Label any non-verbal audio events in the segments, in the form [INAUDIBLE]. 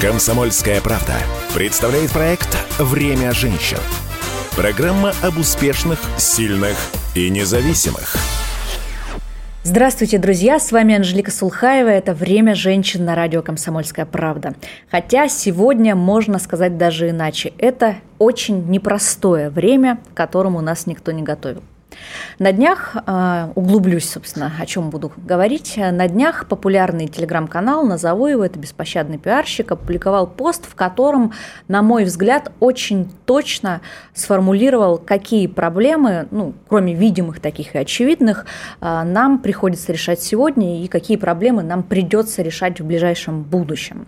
Комсомольская правда представляет проект «Время женщин». Программа об успешных, сильных и независимых. Здравствуйте, друзья! С вами Анжелика Сулхаева. Это «Время женщин» на радио «Комсомольская правда». Хотя сегодня можно сказать даже иначе. Это очень непростое время, к которому нас никто не готовил. На днях, а, углублюсь, собственно, о чем буду говорить, на днях популярный телеграм-канал, назову его, это «Беспощадный пиарщик», опубликовал пост, в котором, на мой взгляд, очень точно сформулировал, какие проблемы, ну, кроме видимых таких и очевидных, а, нам приходится решать сегодня и какие проблемы нам придется решать в ближайшем будущем.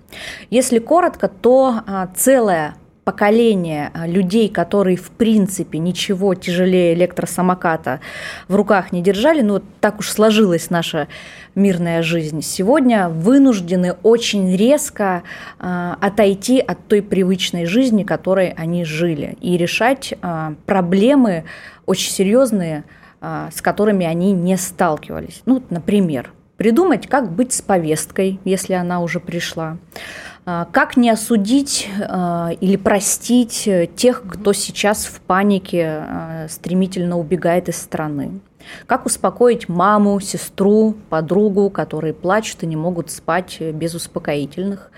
Если коротко, то а, целая поколение а, людей, которые в принципе ничего тяжелее электросамоката в руках не держали, ну так уж сложилась наша мирная жизнь, сегодня вынуждены очень резко э, отойти от той привычной жизни, которой они жили, и решать э, проблемы очень серьезные, э, с которыми они не сталкивались. Ну, например, придумать, как быть с повесткой, если она уже пришла как не осудить а, или простить тех, кто сейчас в панике а, стремительно убегает из страны? Как успокоить маму, сестру, подругу, которые плачут и не могут спать без успокоительных?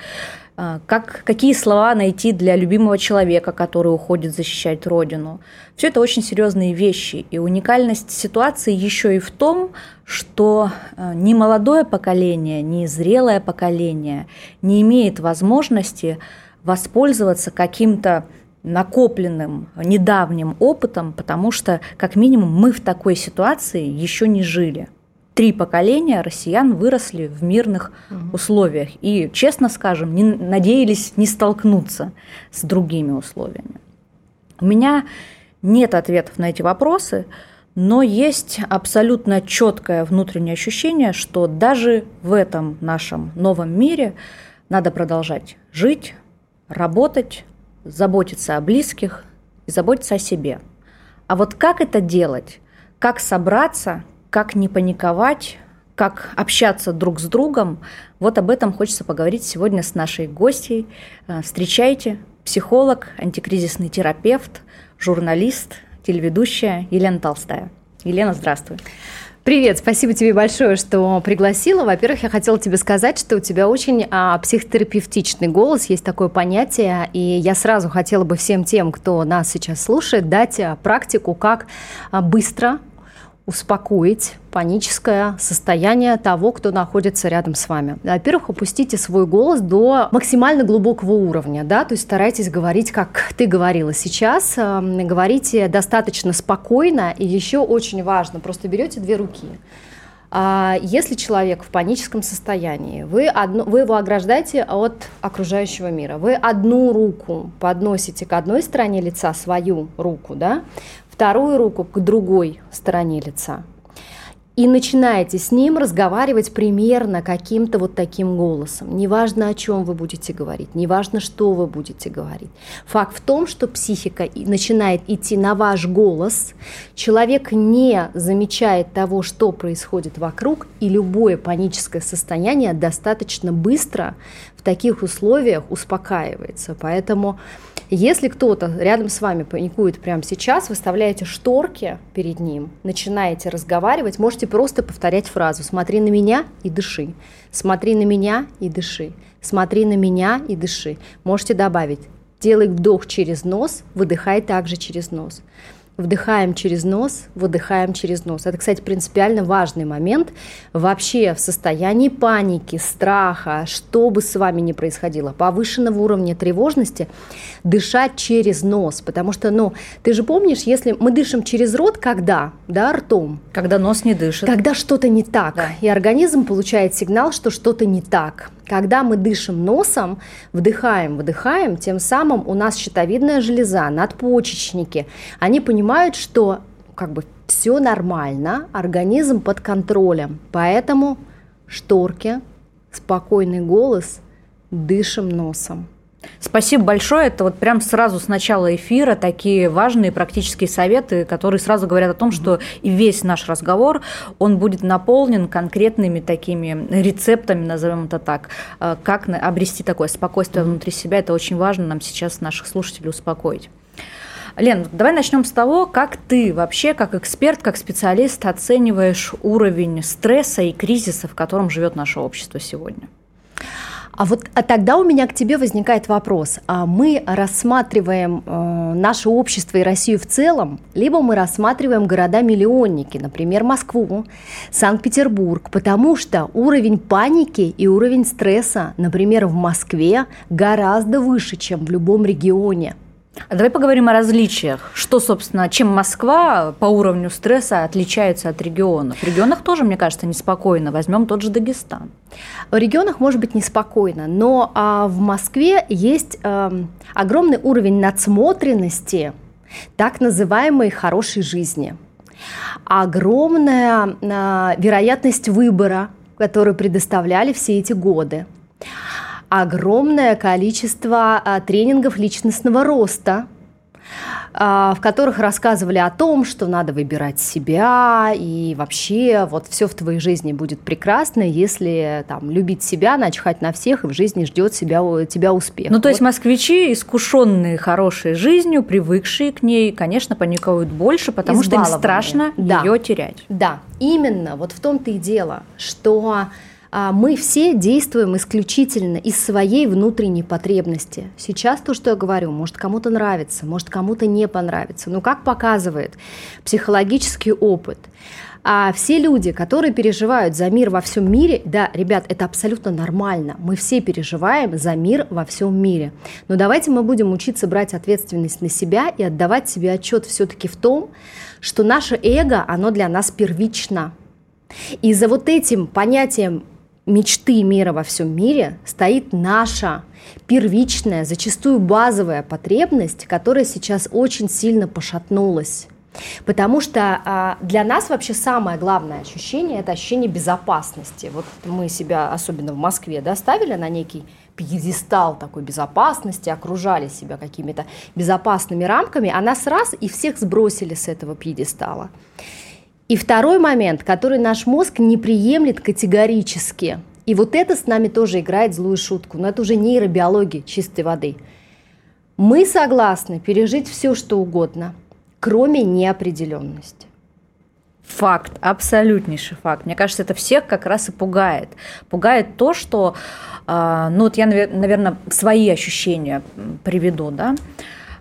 А, как, какие слова найти для любимого человека, который уходит защищать родину. Все это очень серьезные вещи. И уникальность ситуации еще и в том, что а, ни молодое поколение, ни зрелое поколение не имеет возможности воспользоваться каким-то накопленным недавним опытом, потому что, как минимум, мы в такой ситуации еще не жили три поколения россиян выросли в мирных угу. условиях и, честно скажем, не надеялись не столкнуться с другими условиями. У меня нет ответов на эти вопросы, но есть абсолютно четкое внутреннее ощущение, что даже в этом нашем новом мире надо продолжать жить, работать, заботиться о близких и заботиться о себе. А вот как это делать? Как собраться, как не паниковать, как общаться друг с другом. Вот об этом хочется поговорить сегодня с нашей гостьей. Э, встречайте, психолог, антикризисный терапевт, журналист, телеведущая Елена Толстая. Елена, здравствуй. Привет, спасибо тебе большое, что пригласила. Во-первых, я хотела тебе сказать, что у тебя очень а, психотерапевтичный голос, есть такое понятие, и я сразу хотела бы всем тем, кто нас сейчас слушает, дать а, практику, как а, быстро успокоить паническое состояние того, кто находится рядом с вами. Во-первых, опустите свой голос до максимально глубокого уровня, да, то есть старайтесь говорить, как ты говорила сейчас, эм, говорите достаточно спокойно, и еще очень важно, просто берете две руки, а если человек в паническом состоянии, вы, одно, вы его ограждаете от окружающего мира, вы одну руку подносите к одной стороне лица, свою руку, да, вторую руку к другой стороне лица. И начинаете с ним разговаривать примерно каким-то вот таким голосом. Неважно, о чем вы будете говорить, неважно, что вы будете говорить. Факт в том, что психика начинает идти на ваш голос, человек не замечает того, что происходит вокруг, и любое паническое состояние достаточно быстро в таких условиях успокаивается. Поэтому если кто-то рядом с вами паникует прямо сейчас, выставляете шторки перед ним, начинаете разговаривать, можете просто повторять фразу «смотри на меня и дыши», «смотри на меня и дыши», «смотри на меня и дыши». Можете добавить «делай вдох через нос, выдыхай также через нос». Вдыхаем через нос, выдыхаем через нос. Это, кстати, принципиально важный момент. Вообще в состоянии паники, страха, что бы с вами ни происходило, повышенного уровня тревожности, дышать через нос. Потому что, ну, ты же помнишь, если мы дышим через рот, когда? Да, ртом. Когда нос не дышит. Когда что-то не так. Да. И организм получает сигнал, что что-то не так. Когда мы дышим носом, вдыхаем, выдыхаем, тем самым у нас щитовидная железа, надпочечники, они понимают, что как бы все нормально, организм под контролем. Поэтому шторки, спокойный голос, дышим носом. Спасибо большое. Это вот прям сразу с начала эфира такие важные практические советы, которые сразу говорят о том, что и весь наш разговор, он будет наполнен конкретными такими рецептами, назовем это так, э, как обрести такое спокойствие внутри себя. Это очень важно нам сейчас наших слушателей успокоить. Лен, давай начнем с того, как ты вообще, как эксперт, как специалист, оцениваешь уровень стресса и кризиса, в котором живет наше общество сегодня. А вот а тогда у меня к тебе возникает вопрос. А мы рассматриваем э, наше общество и Россию в целом, либо мы рассматриваем города-миллионники, например, Москву, Санкт-Петербург, потому что уровень паники и уровень стресса, например, в Москве гораздо выше, чем в любом регионе. А давай поговорим о различиях. Что, собственно, чем Москва по уровню стресса отличается от регионов? В регионах тоже, мне кажется, неспокойно. Возьмем тот же Дагестан. В регионах может быть неспокойно, но а, в Москве есть а, огромный уровень надсмотренности так называемой хорошей жизни. Огромная а, вероятность выбора, которую предоставляли все эти годы огромное количество а, тренингов личностного роста, а, в которых рассказывали о том, что надо выбирать себя и вообще вот все в твоей жизни будет прекрасно, если там любить себя, начхать на всех и в жизни ждет себя, тебя успех. Ну то вот. есть москвичи, искушенные хорошей жизнью, привыкшие к ней, конечно, паникуют больше, потому что им страшно да. ее терять. Да, именно, вот в том-то и дело, что мы все действуем исключительно из своей внутренней потребности. Сейчас то, что я говорю, может кому-то нравится, может кому-то не понравится. Но как показывает психологический опыт, а все люди, которые переживают за мир во всем мире, да, ребят, это абсолютно нормально. Мы все переживаем за мир во всем мире. Но давайте мы будем учиться брать ответственность на себя и отдавать себе отчет все-таки в том, что наше эго, оно для нас первично. И за вот этим понятием мечты мира во всем мире стоит наша первичная, зачастую базовая потребность, которая сейчас очень сильно пошатнулась. Потому что а, для нас вообще самое главное ощущение это ощущение безопасности. Вот мы себя, особенно в Москве, да, ставили на некий пьедестал такой безопасности, окружали себя какими-то безопасными рамками, а нас раз и всех сбросили с этого пьедестала. И второй момент, который наш мозг не приемлет категорически. И вот это с нами тоже играет злую шутку. Но это уже нейробиология чистой воды. Мы согласны пережить все, что угодно, кроме неопределенности. Факт, абсолютнейший факт. Мне кажется, это всех как раз и пугает. Пугает то, что, а, ну вот я, наверное, свои ощущения приведу, да,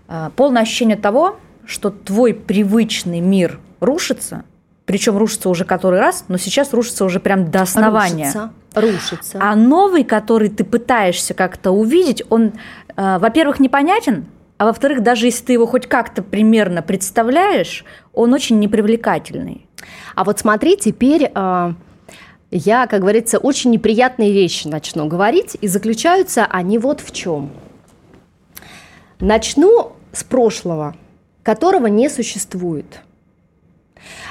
а, полное ощущение того, что твой привычный мир рушится, причем рушится уже который раз, но сейчас рушится уже прям до основания. Рушится, рушится. А новый, который ты пытаешься как-то увидеть, он, э, во-первых, непонятен, а во-вторых, даже если ты его хоть как-то примерно представляешь, он очень непривлекательный. А вот смотри, теперь э, я, как говорится, очень неприятные вещи начну говорить, и заключаются они вот в чем. Начну с прошлого, которого не существует –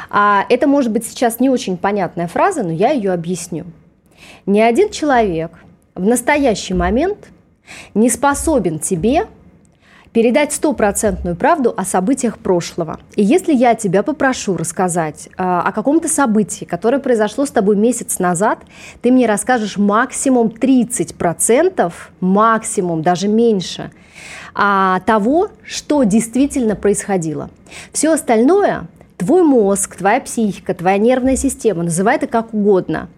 а это может быть сейчас не очень понятная фраза, но я ее объясню. Ни один человек в настоящий момент не способен тебе передать стопроцентную правду о событиях прошлого. И если я тебя попрошу рассказать э, о каком-то событии, которое произошло с тобой месяц назад, ты мне расскажешь максимум 30%, максимум, даже меньше, а, того, что действительно происходило. Все остальное твой мозг, твоя психика, твоя нервная система, называй это как угодно,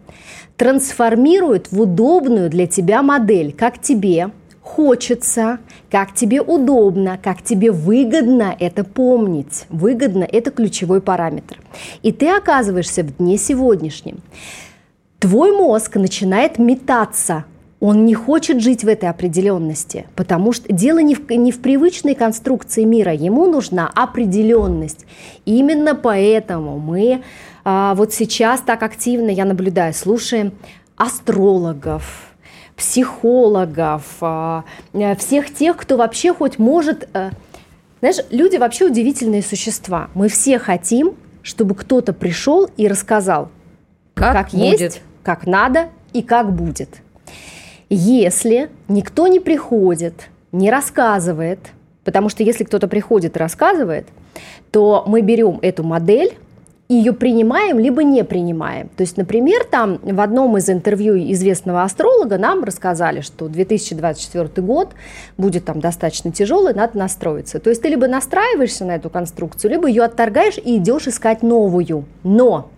трансформирует в удобную для тебя модель, как тебе хочется, как тебе удобно, как тебе выгодно это помнить. Выгодно – это ключевой параметр. И ты оказываешься в дне сегодняшнем. Твой мозг начинает метаться он не хочет жить в этой определенности, потому что дело не в, не в привычной конструкции мира, ему нужна определенность. Именно поэтому мы а, вот сейчас так активно, я наблюдаю, слушаем астрологов, психологов, а, всех тех, кто вообще хоть может... А, знаешь, люди вообще удивительные существа. Мы все хотим, чтобы кто-то пришел и рассказал, как, как есть, как надо и как будет. Если никто не приходит не рассказывает, потому что если кто-то приходит и рассказывает, то мы берем эту модель, ее принимаем, либо не принимаем. То есть, например, там в одном из интервью известного астролога нам рассказали, что 2024 год будет там достаточно тяжелый, надо настроиться. То есть ты либо настраиваешься на эту конструкцию, либо ее отторгаешь и идешь искать новую. Но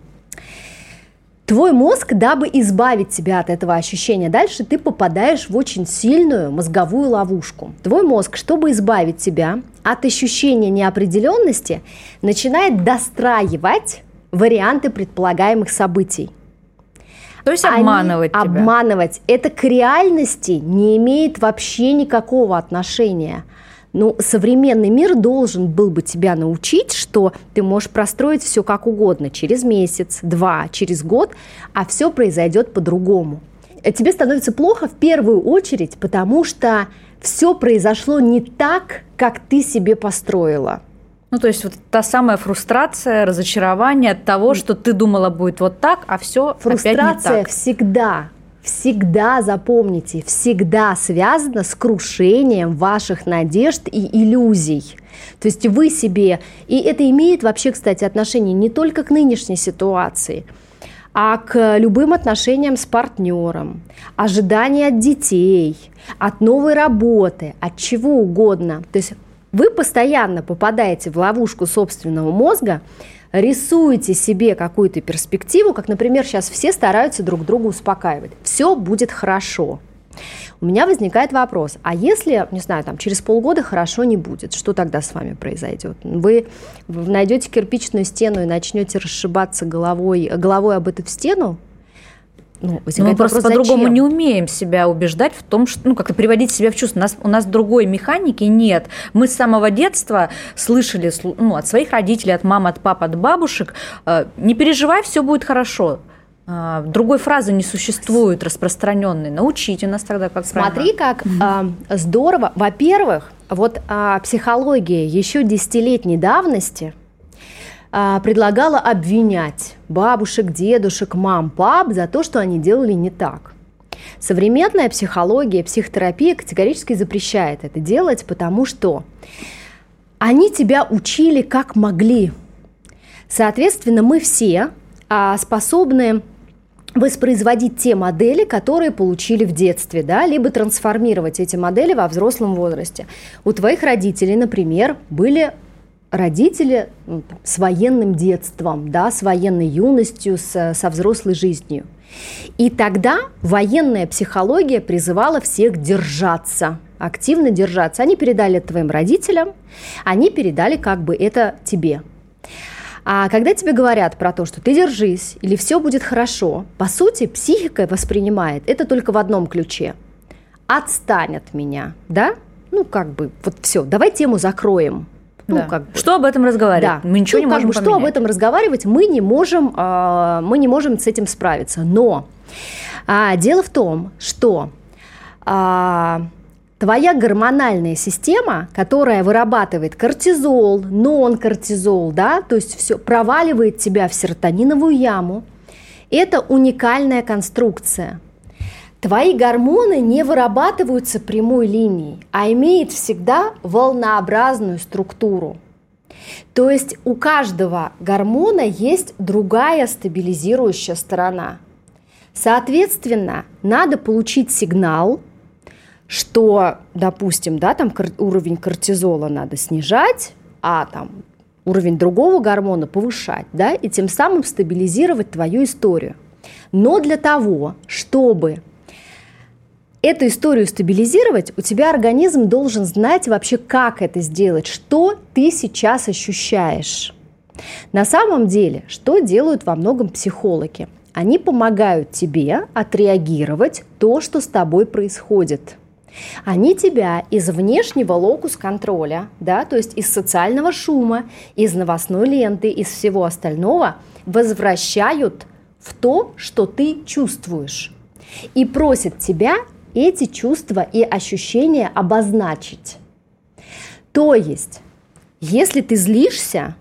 Твой мозг, дабы избавить тебя от этого ощущения, дальше ты попадаешь в очень сильную мозговую ловушку. Твой мозг, чтобы избавить тебя от ощущения неопределенности, начинает достраивать варианты предполагаемых событий. То есть обманывать Они, тебя. Обманывать. Это к реальности не имеет вообще никакого отношения. Ну, современный мир должен был бы тебя научить, что ты можешь простроить все как угодно, через месяц, два, через год, а все произойдет по-другому. Тебе становится плохо в первую очередь, потому что все произошло не так, как ты себе построила. Ну, то есть вот та самая фрустрация, разочарование от того, что ты думала будет вот так, а все Фрустрация опять не так. всегда, всегда, запомните, всегда связана с крушением ваших надежд и иллюзий. То есть вы себе, и это имеет вообще, кстати, отношение не только к нынешней ситуации, а к любым отношениям с партнером, ожидания от детей, от новой работы, от чего угодно. То есть вы постоянно попадаете в ловушку собственного мозга, рисуете себе какую-то перспективу, как, например, сейчас все стараются друг друга успокаивать. Все будет хорошо. У меня возникает вопрос, а если, не знаю, там через полгода хорошо не будет, что тогда с вами произойдет? Вы найдете кирпичную стену и начнете расшибаться головой, головой об эту стену, ну, Но мы просто по-другому не умеем себя убеждать в том, что, ну, как-то приводить себя в чувство. У нас, у нас другой механики нет. Мы с самого детства слышали ну, от своих родителей, от мам, от пап, от бабушек, э, не переживай, все будет хорошо. Э, другой фразы не существует распространенной. Научите нас тогда, как Смотри, правильно. как э, здорово. Во-первых, вот э, психология еще десятилетней давности – предлагала обвинять бабушек, дедушек, мам, пап за то, что они делали не так. Современная психология, психотерапия категорически запрещает это делать, потому что они тебя учили как могли. Соответственно, мы все а, способны воспроизводить те модели, которые получили в детстве, да, либо трансформировать эти модели во взрослом возрасте. У твоих родителей, например, были родители ну, с военным детством, да, с военной юностью, с, со взрослой жизнью. И тогда военная психология призывала всех держаться, активно держаться. Они передали это твоим родителям, они передали как бы это тебе. А когда тебе говорят про то, что ты держись или все будет хорошо, по сути, психика воспринимает это только в одном ключе. Отстань от меня, да? Ну, как бы, вот все, давай тему закроем. Ну, да. как бы. Что об этом разговаривать? Да. Мы ничего ну, не можем как бы, Что об этом разговаривать? Мы не можем, э, мы не можем с этим справиться. Но э, дело в том, что э, твоя гормональная система, которая вырабатывает кортизол, нон-кортизол, да, то есть все проваливает тебя в серотониновую яму, это уникальная конструкция. Твои гормоны не вырабатываются прямой линией, а имеют всегда волнообразную структуру. То есть у каждого гормона есть другая стабилизирующая сторона. Соответственно, надо получить сигнал, что, допустим, да, там уровень кортизола надо снижать, а там уровень другого гормона повышать, да, и тем самым стабилизировать твою историю. Но для того, чтобы эту историю стабилизировать, у тебя организм должен знать вообще, как это сделать, что ты сейчас ощущаешь. На самом деле, что делают во многом психологи? Они помогают тебе отреагировать то, что с тобой происходит. Они тебя из внешнего локус-контроля, да, то есть из социального шума, из новостной ленты, из всего остального возвращают в то, что ты чувствуешь. И просят тебя эти чувства и ощущения обозначить. То есть, если ты злишься,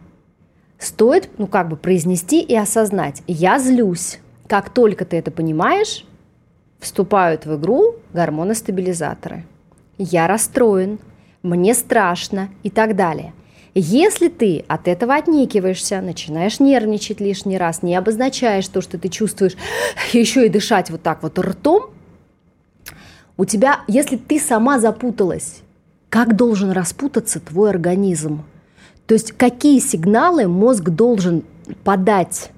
стоит, ну, как бы произнести и осознать, я злюсь. Как только ты это понимаешь, вступают в игру гормоны-стабилизаторы. я расстроен, мне страшно и так далее. Если ты от этого отникиваешься, начинаешь нервничать лишний раз, не обозначаешь то, что ты чувствуешь, еще и дышать вот так вот ртом, у тебя, если ты сама запуталась, как должен распутаться твой организм? То есть какие сигналы мозг должен подать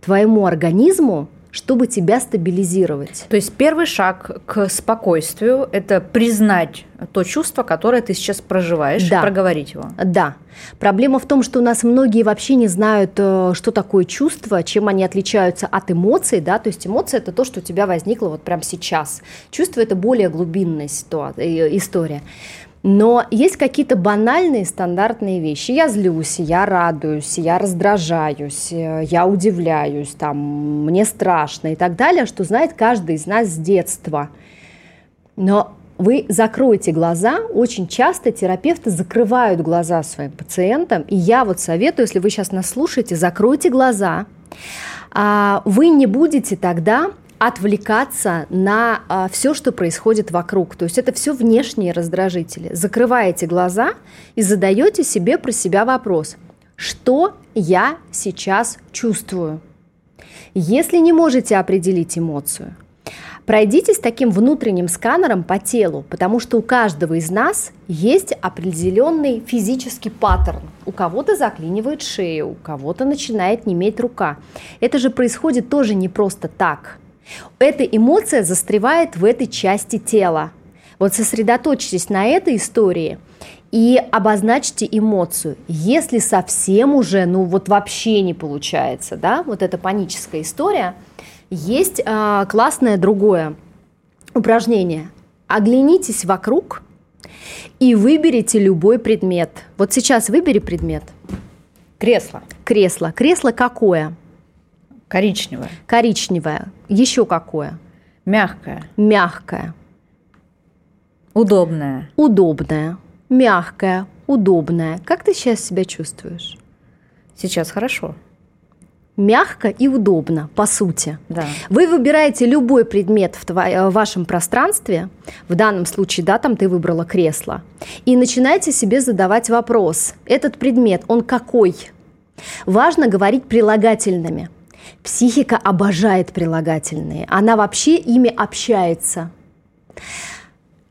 твоему организму, чтобы тебя стабилизировать. То есть первый шаг к спокойствию – это признать то чувство, которое ты сейчас проживаешь, да. и проговорить его. Да. Проблема в том, что у нас многие вообще не знают, э, что такое чувство, чем они отличаются от эмоций, да, то есть эмоция – это то, что у тебя возникло вот прямо сейчас. Чувство – это более глубинная ситуация, э, история. Но есть какие-то банальные стандартные вещи. Я злюсь, я радуюсь, я раздражаюсь, э, я удивляюсь, там, мне страшно и так далее, что знает каждый из нас с детства. Но вы закройте глаза, очень часто терапевты закрывают глаза своим пациентам, и я вот советую, если вы сейчас нас слушаете, закройте глаза, а вы не будете тогда отвлекаться на а, все, что происходит вокруг. То есть это все внешние раздражители. Закрываете глаза и задаете себе про себя вопрос, что я сейчас чувствую. Если не можете определить эмоцию, пройдитесь таким внутренним сканером по телу, потому что у каждого из нас есть определенный физический паттерн. У кого-то заклинивает шею, у кого-то начинает неметь рука. Это же происходит тоже не просто так. Эта эмоция застревает в этой части тела. Вот сосредоточьтесь на этой истории и обозначьте эмоцию. Если совсем уже, ну вот вообще не получается, да, вот эта паническая история, есть э, классное другое упражнение. Оглянитесь вокруг и выберите любой предмет. Вот сейчас выбери предмет. Кресло. Кресло. Кресло какое? Коричневое. Коричневое. Еще какое? Мягкое. Мягкое. Удобное. Удобное. Мягкое. Удобное. Как ты сейчас себя чувствуешь? Сейчас хорошо. Мягко и удобно, по сути. Да. Вы выбираете любой предмет в, тво- в вашем пространстве, в данном случае, да, там ты выбрала кресло, и начинаете себе задавать вопрос. Этот предмет, он какой? Важно говорить прилагательными – Психика обожает прилагательные. Она вообще ими общается.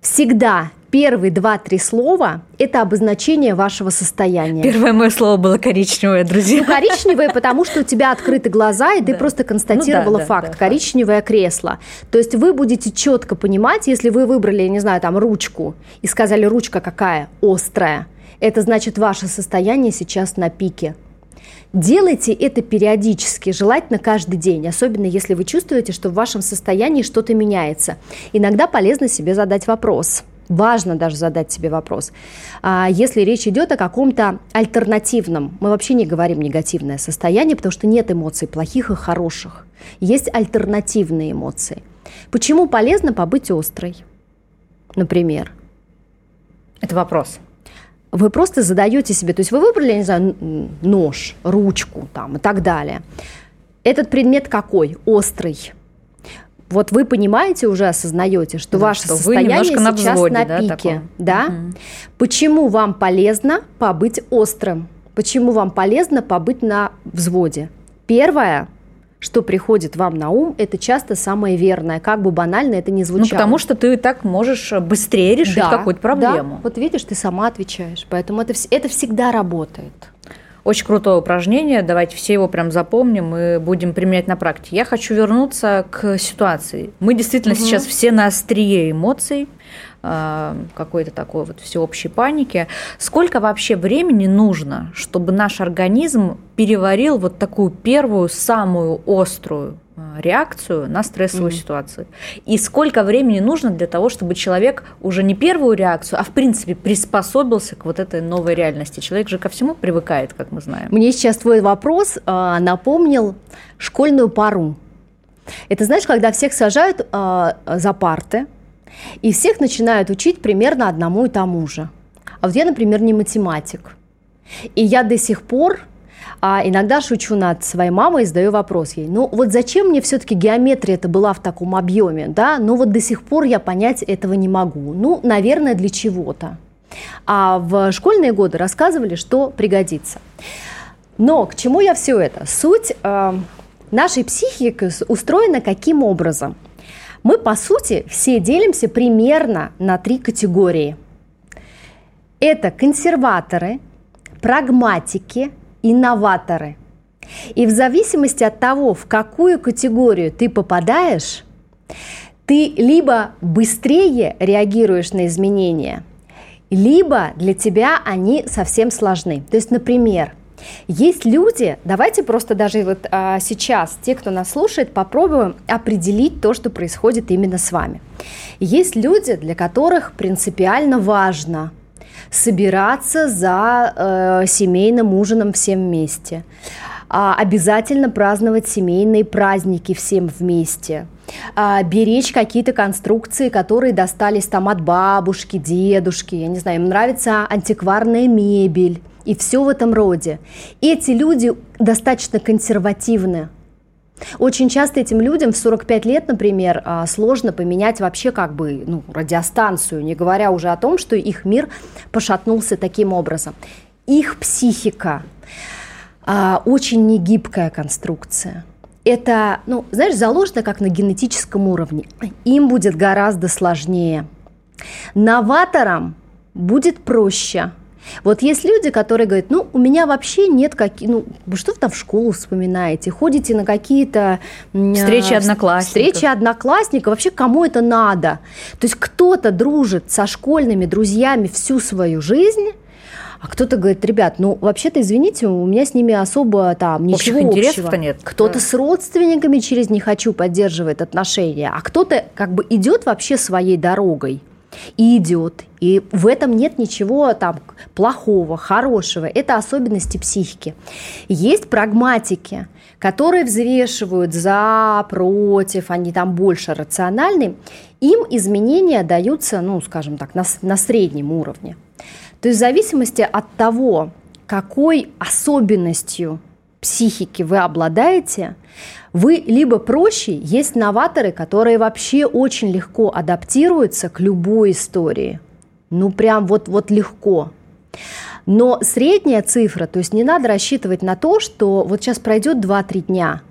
Всегда первые два-три слова – это обозначение вашего состояния. Первое мое слово было коричневое, друзья. Ну, коричневое, потому что у тебя открыты глаза, и ты да. просто констатировала ну, да, факт. Да, да, коричневое факт. кресло. То есть вы будете четко понимать, если вы выбрали, я не знаю, там, ручку, и сказали, ручка какая? Острая. Это значит, ваше состояние сейчас на пике. Делайте это периодически, желательно каждый день, особенно если вы чувствуете, что в вашем состоянии что-то меняется. Иногда полезно себе задать вопрос. Важно даже задать себе вопрос. А если речь идет о каком-то альтернативном, мы вообще не говорим негативное состояние, потому что нет эмоций плохих и хороших. Есть альтернативные эмоции. Почему полезно побыть острой, например? Это вопрос вы просто задаете себе, то есть вы выбрали, не знаю, нож, ручку там и так далее. Этот предмет какой? Острый. Вот вы понимаете, уже осознаете, что да, ваше что состояние сейчас на, взводе, на пике. Да? да? Угу. Почему вам полезно побыть острым? Почему вам полезно побыть на взводе? Первое – что приходит вам на ум, это часто самое верное, как бы банально это ни звучало. Ну, потому что ты так можешь быстрее решить да, какую-то проблему. Да. Вот видишь, ты сама отвечаешь, поэтому это, это всегда работает. Очень крутое упражнение, давайте все его прям запомним и будем применять на практике. Я хочу вернуться к ситуации. Мы действительно угу. сейчас все на острие эмоций, какой-то такой вот всеобщей паники. Сколько вообще времени нужно, чтобы наш организм переварил вот такую первую, самую острую а, реакцию на стрессовую mm. ситуацию. И сколько времени нужно для того, чтобы человек уже не первую реакцию, а в принципе приспособился к вот этой новой реальности. Человек же ко всему привыкает, как мы знаем. Мне сейчас твой вопрос э, напомнил школьную пару. Это знаешь, когда всех сажают э, за парты, и всех начинают учить примерно одному и тому же. А вот я, например, не математик. И я до сих пор А иногда шучу над своей мамой и задаю вопрос ей. Ну вот зачем мне все-таки геометрия это была в таком объеме, да? Ну вот до сих пор я понять этого не могу. Ну, наверное, для чего-то. А в школьные годы рассказывали, что пригодится. Но к чему я все это? Суть э, нашей психики устроена каким образом? Мы, по сути, все делимся примерно на три категории. Это консерваторы, прагматики инноваторы. И в зависимости от того, в какую категорию ты попадаешь, ты либо быстрее реагируешь на изменения, либо для тебя они совсем сложны. То есть, например, есть люди, давайте просто даже вот а, сейчас, те, кто нас слушает, попробуем определить то, что происходит именно с вами. Есть люди, для которых принципиально важно собираться за э, семейным ужином всем вместе, а, обязательно праздновать семейные праздники всем вместе, а, беречь какие-то конструкции, которые достались там от бабушки, дедушки, я не знаю, им нравится антикварная мебель и все в этом роде. Эти люди достаточно консервативны, очень часто этим людям в 45 лет, например, а, сложно поменять вообще как бы ну, радиостанцию, не говоря уже о том, что их мир пошатнулся таким образом. Их психика а, очень негибкая конструкция. Это, ну, знаешь, заложено как на генетическом уровне. Им будет гораздо сложнее. Новаторам будет проще – вот есть люди, которые говорят, ну, у меня вообще нет каких, ну, вы что вы там в школу вспоминаете, ходите на какие-то... Встречи одноклассников. Встречи одноклассников, вообще кому это надо? То есть кто-то дружит со школьными друзьями всю свою жизнь, а кто-то говорит, ребят, ну вообще-то, извините, у меня с ними особо там ничего Общих интересов-то нет. Кто-то да. с родственниками через «не хочу» поддерживает отношения, а кто-то как бы идет вообще своей дорогой и идет. И в этом нет ничего там плохого, хорошего. Это особенности психики. Есть прагматики, которые взвешивают за, против, они там больше рациональны. Им изменения даются, ну, скажем так, на, на среднем уровне. То есть в зависимости от того, какой особенностью психики вы обладаете, вы либо проще, есть новаторы, которые вообще очень легко адаптируются к любой истории. Ну прям вот, вот легко. Но средняя цифра, то есть не надо рассчитывать на то, что вот сейчас пройдет 2-3 дня,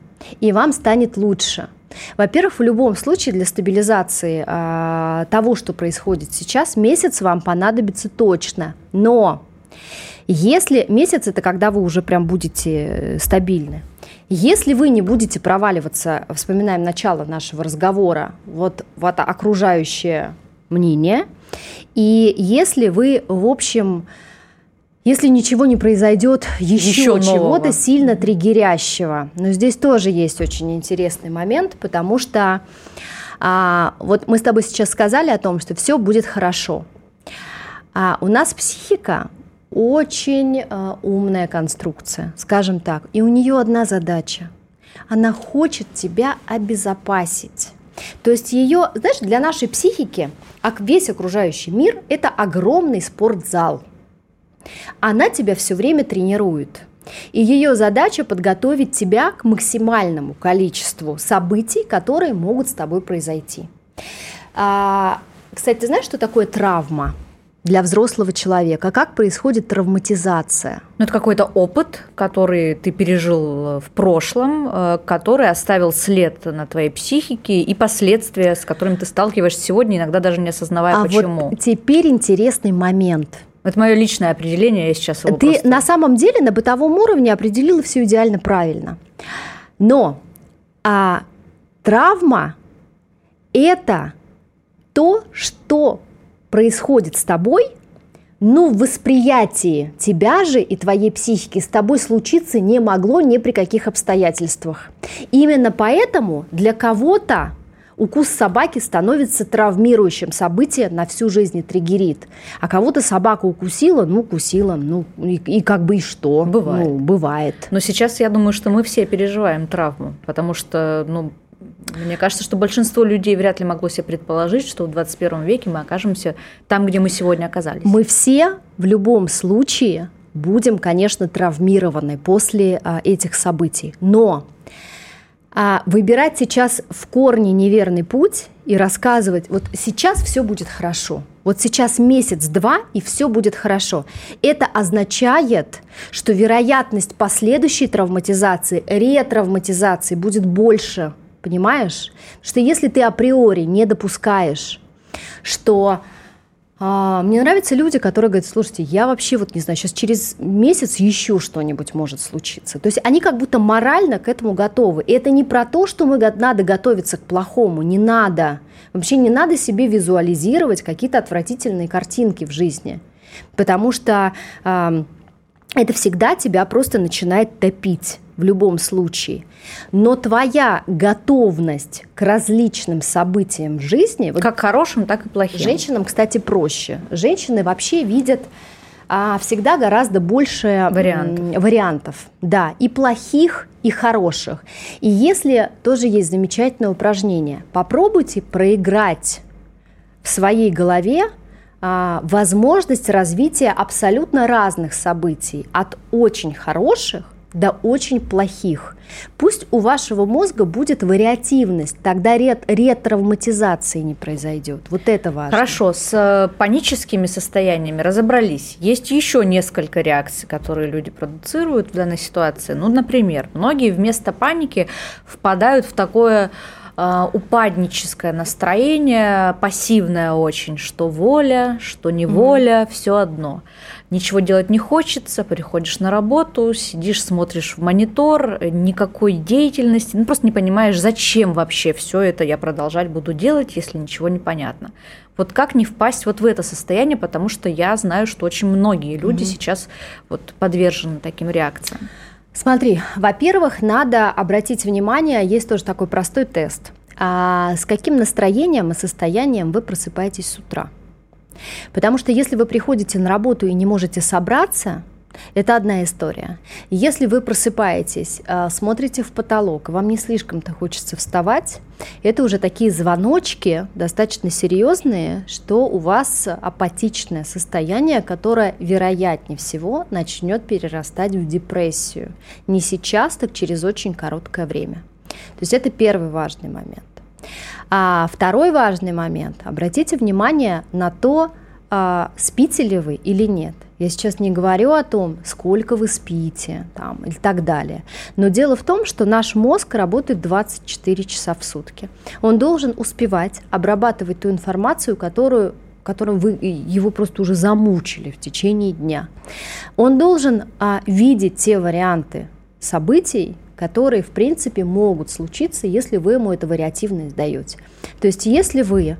и вам станет лучше. Во-первых, в любом случае для стабилизации э, того, что происходит сейчас, месяц вам понадобится точно. Но если месяц это когда вы уже прям будете э, стабильны, если вы не будете проваливаться, вспоминаем начало нашего разговора, вот в это окружающее мнение, и если вы, в общем, если ничего не произойдет еще, еще чего-то сильно триггерящего. Но здесь тоже есть очень интересный момент, потому что а, вот мы с тобой сейчас сказали о том, что все будет хорошо. А у нас психика очень э, умная конструкция, скажем так. И у нее одна задача. Она хочет тебя обезопасить. То есть ее, знаешь, для нашей психики весь окружающий мир – это огромный спортзал. Она тебя все время тренирует. И ее задача подготовить тебя к максимальному количеству событий, которые могут с тобой произойти. А, кстати, знаешь, что такое травма? Для взрослого человека? Как происходит травматизация? Ну, это какой-то опыт, который ты пережил в прошлом, э, который оставил след на твоей психике и последствия, с которыми ты сталкиваешься сегодня, иногда даже не осознавая, а почему. Вот теперь интересный момент. Это мое личное определение, я сейчас его Ты просто... на самом деле на бытовом уровне определила все идеально правильно. Но а, травма – это то, что происходит с тобой, но в восприятии тебя же и твоей психики с тобой случиться не могло ни при каких обстоятельствах. именно поэтому для кого-то укус собаки становится травмирующим событием на всю жизнь и триггерит. А кого-то собака укусила, ну, укусила, ну, и, и как бы и что? Бывает. Ну, бывает. Но сейчас я думаю, что мы все переживаем травму, потому что, ну, мне кажется, что большинство людей вряд ли могло себе предположить, что в 21 веке мы окажемся там, где мы сегодня оказались. Мы все в любом случае будем, конечно, травмированы после а, этих событий. Но а, выбирать сейчас в корне неверный путь и рассказывать, вот сейчас все будет хорошо, вот сейчас месяц-два, и все будет хорошо. Это означает, что вероятность последующей травматизации, ретравматизации будет больше, понимаешь? Что если ты априори не допускаешь, что а, мне нравятся люди, которые говорят, слушайте, я вообще вот не знаю, сейчас через месяц еще что-нибудь может случиться. То есть они как будто морально к этому готовы. И это не про то, что мы надо готовиться к плохому, не надо. Вообще не надо себе визуализировать какие-то отвратительные картинки в жизни. Потому что это всегда тебя просто начинает топить в любом случае. Но твоя готовность к различным событиям в жизни... Как хорошим, так и плохим. Женщинам, кстати, проще. Женщины вообще видят а, всегда гораздо больше вариантов. вариантов. Да, и плохих, и хороших. И если тоже есть замечательное упражнение, попробуйте проиграть в своей голове возможность развития абсолютно разных событий, от очень хороших до очень плохих. Пусть у вашего мозга будет вариативность, тогда рет, ретравматизации не произойдет. Вот это важно. Хорошо, с э, паническими состояниями разобрались. Есть еще несколько реакций, которые люди продуцируют в данной ситуации. Ну, например, многие вместо паники впадают в такое упадническое настроение, пассивное очень, что воля, что неволя, mm-hmm. все одно ничего делать не хочется, приходишь на работу, сидишь, смотришь в монитор, никакой деятельности, ну просто не понимаешь, зачем вообще все это я продолжать буду делать, если ничего не понятно. Вот как не впасть вот в это состояние, потому что я знаю, что очень многие люди угу. сейчас вот подвержены таким реакциям. Смотри, во-первых, надо обратить внимание, есть тоже такой простой тест. А с каким настроением и состоянием вы просыпаетесь с утра? Потому что если вы приходите на работу и не можете собраться, это одна история. Если вы просыпаетесь, а, смотрите в потолок, вам не слишком-то хочется вставать, это уже такие звоночки достаточно серьезные, что у вас апатичное состояние, которое, вероятнее всего, начнет перерастать в депрессию. Не сейчас, так через очень короткое время. То есть это первый важный момент. А второй важный момент. Обратите внимание на то, а, спите ли вы или нет. Я сейчас не говорю о том, сколько вы спите там, и так далее. Но дело в том, что наш мозг работает 24 часа в сутки. Он должен успевать обрабатывать ту информацию, которую которым вы его просто уже замучили в течение дня. Он должен а, видеть те варианты событий, которые, в принципе, могут случиться, если вы ему это вариативно даете. То есть, если вы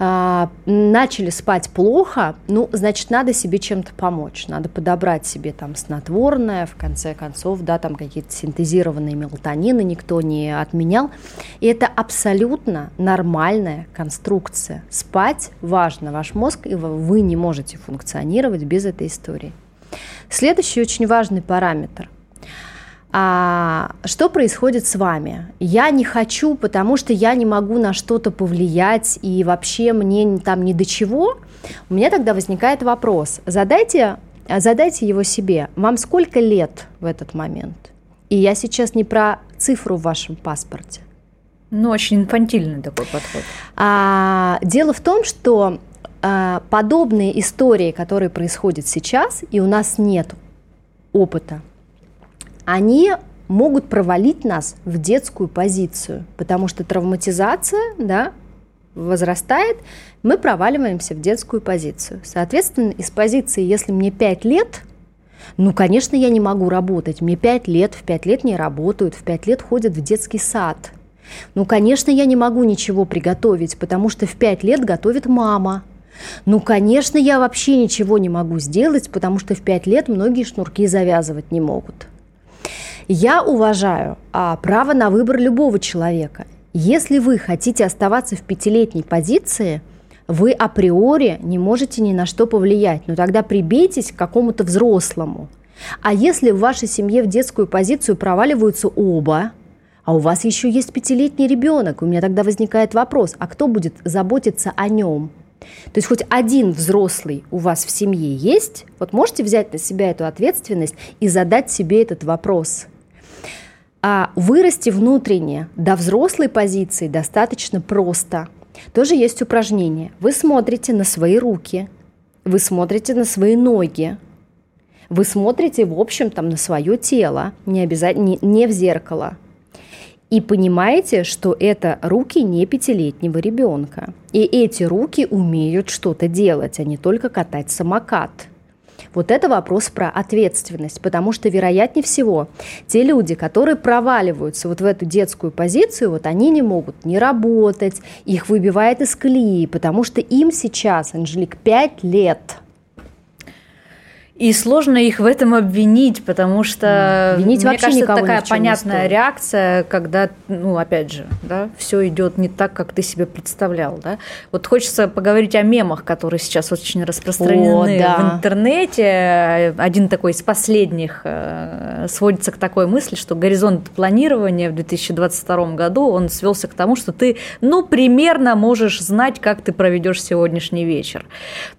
а, начали спать плохо, ну, значит, надо себе чем-то помочь. Надо подобрать себе там снотворное, в конце концов, да, там какие-то синтезированные мелатонины никто не отменял. И это абсолютно нормальная конструкция. Спать важно, ваш мозг, и вы не можете функционировать без этой истории. Следующий очень важный параметр – а, что происходит с вами? Я не хочу, потому что я не могу на что-то повлиять, и вообще мне там ни до чего. У меня тогда возникает вопрос. Задайте, задайте его себе. Вам сколько лет в этот момент? И я сейчас не про цифру в вашем паспорте. Ну, очень инфантильный такой подход. А, дело в том, что а, подобные истории, которые происходят сейчас, и у нас нет опыта они могут провалить нас в детскую позицию, потому что травматизация, да, возрастает, мы проваливаемся в детскую позицию. Соответственно, из позиции, если мне 5 лет, ну, конечно, я не могу работать. Мне 5 лет, в 5 лет не работают, в 5 лет ходят в детский сад. Ну, конечно, я не могу ничего приготовить, потому что в 5 лет готовит мама. Ну, конечно, я вообще ничего не могу сделать, потому что в 5 лет многие шнурки завязывать не могут. Я уважаю а, право на выбор любого человека. Если вы хотите оставаться в пятилетней позиции, вы априори не можете ни на что повлиять, но тогда прибейтесь к какому-то взрослому. А если в вашей семье в детскую позицию проваливаются оба, а у вас еще есть пятилетний ребенок, у меня тогда возникает вопрос, а кто будет заботиться о нем? То есть хоть один взрослый у вас в семье есть, вот можете взять на себя эту ответственность и задать себе этот вопрос. А вырасти внутренне до взрослой позиции достаточно просто. Тоже есть упражнение. Вы смотрите на свои руки, вы смотрите на свои ноги, вы смотрите, в общем, там, на свое тело, не, обязательно, не, не в зеркало – и понимаете, что это руки не пятилетнего ребенка. И эти руки умеют что-то делать, а не только катать самокат. Вот это вопрос про ответственность, потому что, вероятнее всего, те люди, которые проваливаются вот в эту детскую позицию, вот они не могут не работать, их выбивает из колеи, потому что им сейчас, Анжелик, 5 лет – и сложно их в этом обвинить, потому что, Винить мне кажется, это такая понятная реакция, когда, ну, опять же, да, все идет не так, как ты себе представлял, да. Вот хочется поговорить о мемах, которые сейчас очень распространены о, да. в интернете. Один такой из последних э, сводится к такой мысли, что горизонт планирования в 2022 году, он свелся к тому, что ты, ну, примерно можешь знать, как ты проведешь сегодняшний вечер.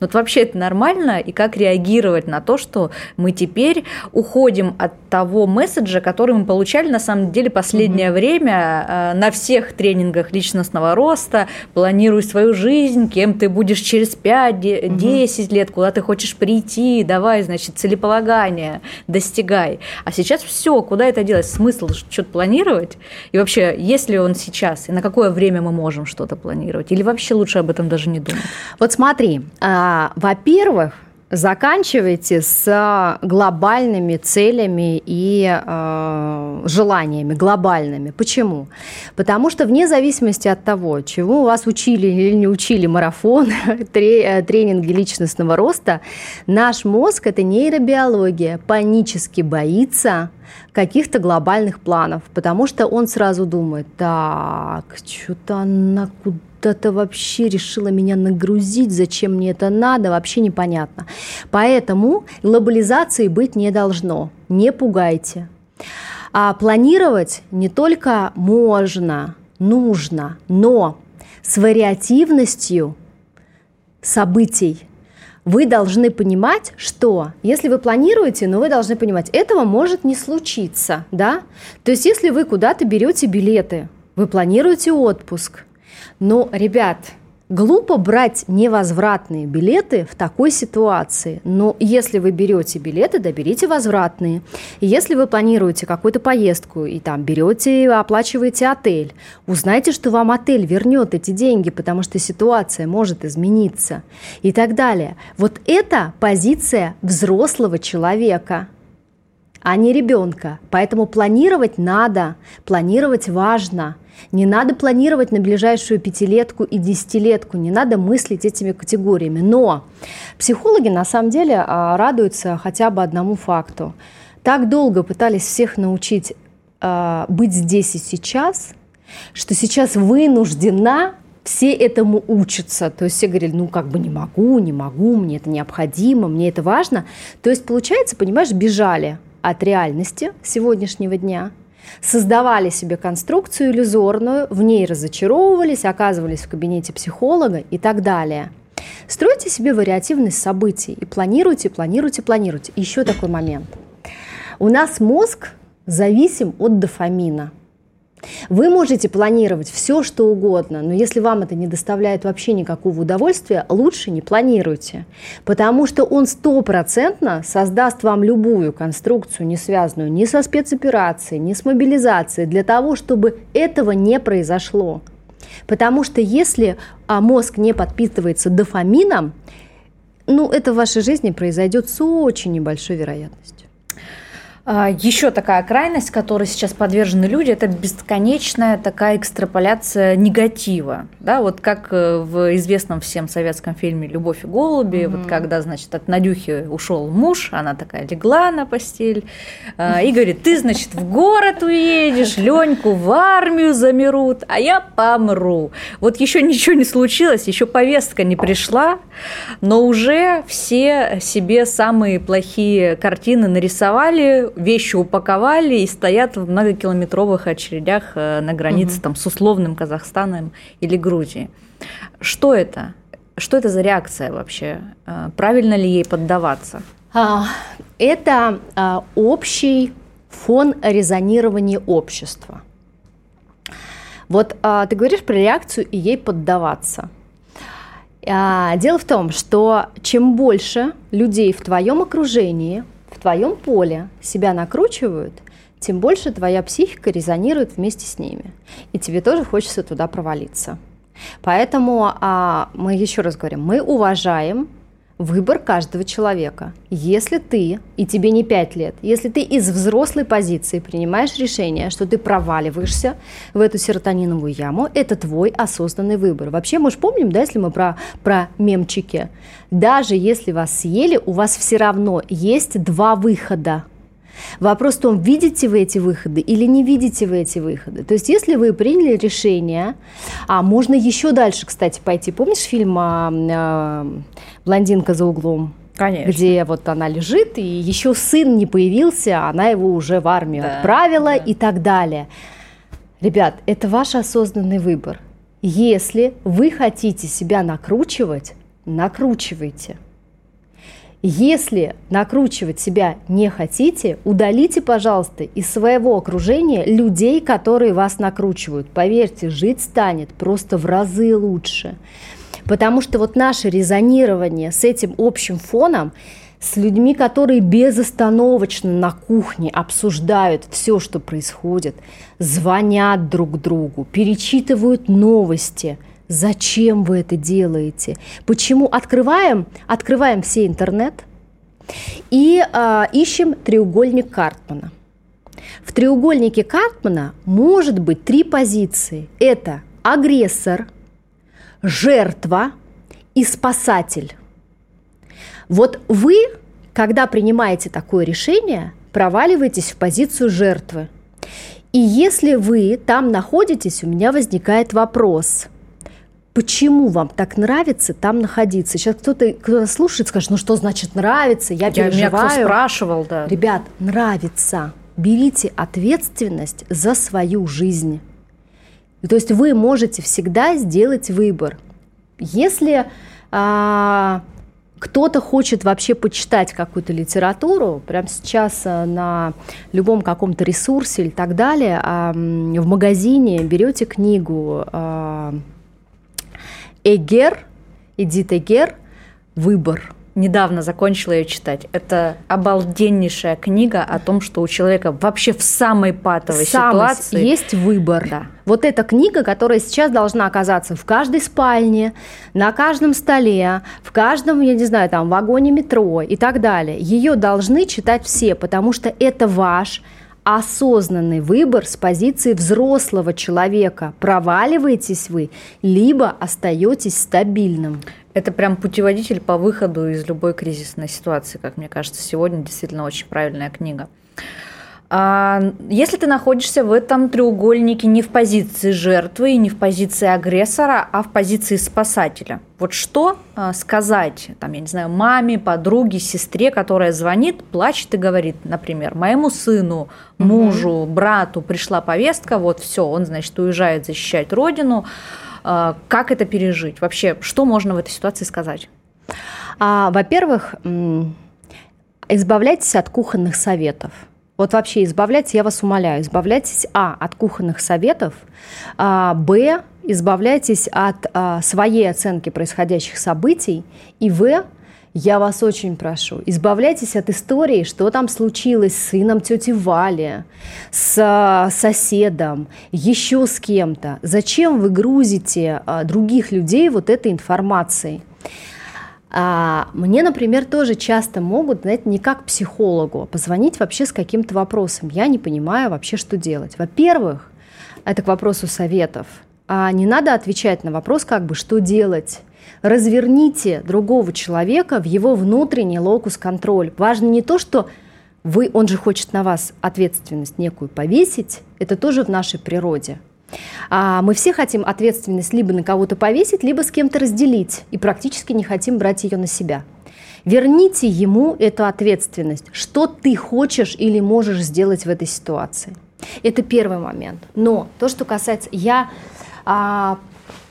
Вот вообще это нормально, и как реагировать на то, что мы теперь уходим от того месседжа, который мы получали на самом деле последнее mm-hmm. время э, на всех тренингах личностного роста. Планируй свою жизнь, кем ты будешь через 5-10 mm-hmm. лет, куда ты хочешь прийти, давай, значит, целеполагание, достигай. А сейчас все, куда это делать? Смысл что-то планировать? И вообще, есть ли он сейчас? И на какое время мы можем что-то планировать? Или вообще лучше об этом даже не думать? Вот смотри, а, во-первых, заканчивайте с глобальными целями и э, желаниями, глобальными. Почему? Потому что вне зависимости от того, чего вас учили или не учили марафон, [LAUGHS] э, тренинги личностного роста, наш мозг – это нейробиология, панически боится каких-то глобальных планов, потому что он сразу думает, так, что-то она куда куда-то вообще решила меня нагрузить, зачем мне это надо, вообще непонятно. Поэтому глобализации быть не должно. Не пугайте. А планировать не только можно, нужно, но с вариативностью событий вы должны понимать, что если вы планируете, но вы должны понимать, этого может не случиться, да? То есть если вы куда-то берете билеты, вы планируете отпуск, но, ребят, Глупо брать невозвратные билеты в такой ситуации. Но если вы берете билеты, да берите возвратные. И если вы планируете какую-то поездку и там берете, оплачиваете отель, узнайте, что вам отель вернет эти деньги, потому что ситуация может измениться и так далее. Вот это позиция взрослого человека а не ребенка. Поэтому планировать надо, планировать важно. Не надо планировать на ближайшую пятилетку и десятилетку, не надо мыслить этими категориями. Но психологи на самом деле а, радуются хотя бы одному факту. Так долго пытались всех научить э, быть здесь и сейчас, что сейчас вынуждена все этому учатся. То есть все говорили, ну как бы не могу, не могу, мне это необходимо, мне это важно. То есть получается, понимаешь, бежали от реальности сегодняшнего дня, создавали себе конструкцию иллюзорную, в ней разочаровывались, оказывались в кабинете психолога и так далее. Стройте себе вариативность событий и планируйте, планируйте, планируйте. еще такой момент. У нас мозг зависим от дофамина – вы можете планировать все, что угодно, но если вам это не доставляет вообще никакого удовольствия, лучше не планируйте, потому что он стопроцентно создаст вам любую конструкцию, не связанную ни со спецоперацией, ни с мобилизацией, для того, чтобы этого не произошло. Потому что если а, мозг не подпитывается дофамином, ну, это в вашей жизни произойдет с очень небольшой вероятностью. А, Еще такая крайность, которой сейчас подвержены люди, это бесконечная такая экстраполяция негатива. Да, вот как э, в известном всем советском фильме «Любовь и голуби», mm-hmm. вот когда, значит, от Надюхи ушел муж, она такая легла на постель а, и говорит, ты, значит, в город уедешь, Леньку в армию замерут, а я помру. Вот еще ничего не случилось, еще повестка не пришла, но уже все себе самые плохие картины нарисовали, вещи упаковали и стоят в многокилометровых очередях э, на границе угу. там, с условным Казахстаном или Грузией. Что это? что это за реакция вообще? А, правильно ли ей поддаваться? А, это а, общий фон резонирования общества. Вот ты говоришь про реакцию и ей поддаваться. Дело в том, что чем больше людей в твоем окружении, в твоем поле себя накручивают, тем больше твоя психика резонирует вместе с ними. И тебе тоже хочется туда провалиться. Поэтому а, мы еще раз говорим, мы уважаем выбор каждого человека. Если ты, и тебе не 5 лет, если ты из взрослой позиции принимаешь решение, что ты проваливаешься в эту серотониновую яму, это твой осознанный выбор. Вообще мы же помним, да, если мы про, про мемчики, даже если вас съели, у вас все равно есть два выхода – Вопрос в том, видите вы эти выходы или не видите вы эти выходы. То есть, если вы приняли решение, а можно еще дальше, кстати, пойти. Помнишь фильм а, а, «Блондинка за углом»? Конечно. Где вот она лежит, и еще сын не появился, она его уже в армию да, отправила да. и так далее. Ребят, это ваш осознанный выбор. Если вы хотите себя накручивать, накручивайте – если накручивать себя не хотите, удалите, пожалуйста, из своего окружения людей, которые вас накручивают. Поверьте, жить станет просто в разы лучше. Потому что вот наше резонирование с этим общим фоном, с людьми, которые безостановочно на кухне обсуждают все, что происходит, звонят друг другу, перечитывают новости – Зачем вы это делаете? Почему открываем, открываем все интернет и э, ищем треугольник Картмана. В треугольнике Картмана может быть три позиции. Это агрессор, жертва и спасатель. Вот вы, когда принимаете такое решение, проваливаетесь в позицию жертвы. И если вы там находитесь, у меня возникает вопрос – почему вам так нравится там находиться. Сейчас кто-то кто слушает, скажет, ну что значит нравится, я, я переживаю. Меня кто спрашивал, да. Ребят, нравится. Берите ответственность за свою жизнь. То есть вы можете всегда сделать выбор. Если а, кто-то хочет вообще почитать какую-то литературу, прямо сейчас а, на любом каком-то ресурсе или так далее, в магазине берете книгу а, Эгер, Эдит Эгер «Выбор». Недавно закончила ее читать. Это обалденнейшая книга о том, что у человека вообще в самой патовой Самость ситуации есть выбор. Да. Вот эта книга, которая сейчас должна оказаться в каждой спальне, на каждом столе, в каждом, я не знаю, там, вагоне метро и так далее. Ее должны читать все, потому что это ваш осознанный выбор с позиции взрослого человека. Проваливаетесь вы, либо остаетесь стабильным. Это прям путеводитель по выходу из любой кризисной ситуации, как мне кажется, сегодня действительно очень правильная книга. А, если ты находишься в этом треугольнике не в позиции жертвы и не в позиции агрессора, а в позиции спасателя, вот что а, сказать, там, я не знаю, маме, подруге, сестре, которая звонит, плачет и говорит, например, моему сыну, мужу, угу. брату пришла повестка, вот все, он, значит, уезжает защищать родину. А, как это пережить? Вообще, что можно в этой ситуации сказать? А, во-первых, избавляйтесь от кухонных советов – вот вообще избавляйтесь, я вас умоляю, избавляйтесь, а, от кухонных советов, а, б, избавляйтесь от а, своей оценки происходящих событий, и в, я вас очень прошу, избавляйтесь от истории, что там случилось с сыном тети Вали, с а, соседом, еще с кем-то. Зачем вы грузите а, других людей вот этой информацией? А мне, например, тоже часто могут, знаете, не как психологу, а позвонить вообще с каким-то вопросом. Я не понимаю вообще, что делать. Во-первых, это к вопросу советов. А не надо отвечать на вопрос, как бы, что делать. Разверните другого человека в его внутренний локус контроль. Важно не то, что вы, он же хочет на вас ответственность некую повесить, это тоже в нашей природе. А мы все хотим ответственность либо на кого-то повесить, либо с кем-то разделить, и практически не хотим брать ее на себя. Верните ему эту ответственность. Что ты хочешь или можешь сделать в этой ситуации? Это первый момент. Но то, что касается... Я, а,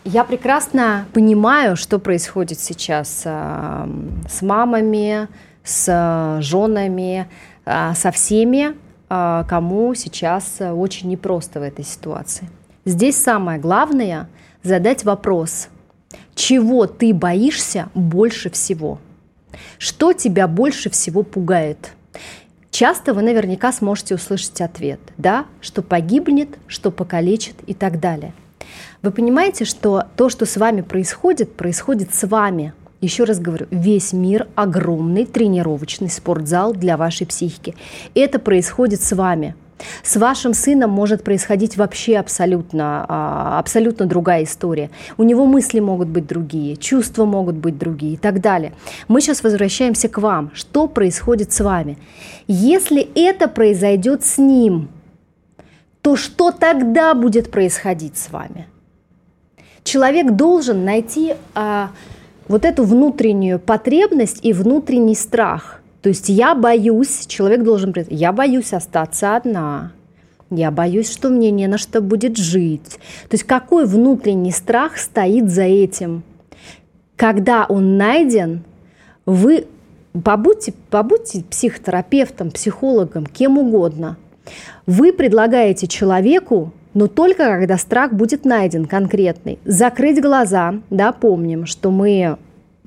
Я прекрасно понимаю, что происходит сейчас э, с мамами, с женами, э, со всеми, э, кому сейчас очень непросто в этой ситуации. Здесь самое главное – задать вопрос, чего ты боишься больше всего? Что тебя больше всего пугает? Часто вы наверняка сможете услышать ответ, да, что погибнет, что покалечит и так далее. Вы понимаете, что то, что с вами происходит, происходит с вами. Еще раз говорю, весь мир огромный тренировочный спортзал для вашей психики. Это происходит с вами – с вашим сыном может происходить вообще абсолютно, а, абсолютно другая история. У него мысли могут быть другие, чувства могут быть другие и так далее. Мы сейчас возвращаемся к вам. Что происходит с вами? Если это произойдет с ним, то что тогда будет происходить с вами? Человек должен найти а, вот эту внутреннюю потребность и внутренний страх – то есть я боюсь, человек должен, я боюсь остаться одна, я боюсь, что мне не на что будет жить. То есть какой внутренний страх стоит за этим? Когда он найден, вы побудьте, побудьте психотерапевтом, психологом, кем угодно. Вы предлагаете человеку, но только когда страх будет найден конкретный, закрыть глаза, да, помним, что мы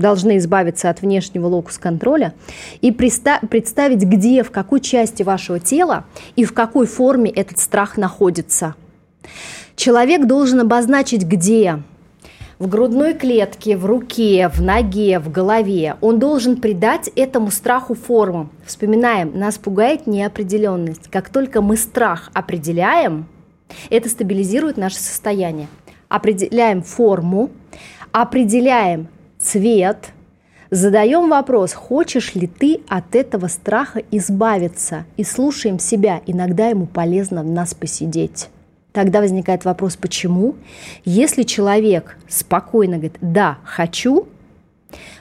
должны избавиться от внешнего локус-контроля и представить, где, в какой части вашего тела и в какой форме этот страх находится. Человек должен обозначить, где в грудной клетке, в руке, в ноге, в голове. Он должен придать этому страху форму. Вспоминаем, нас пугает неопределенность. Как только мы страх определяем, это стабилизирует наше состояние. Определяем форму, определяем цвет, задаем вопрос, хочешь ли ты от этого страха избавиться, и слушаем себя, иногда ему полезно в нас посидеть. Тогда возникает вопрос, почему? Если человек спокойно говорит «да, хочу»,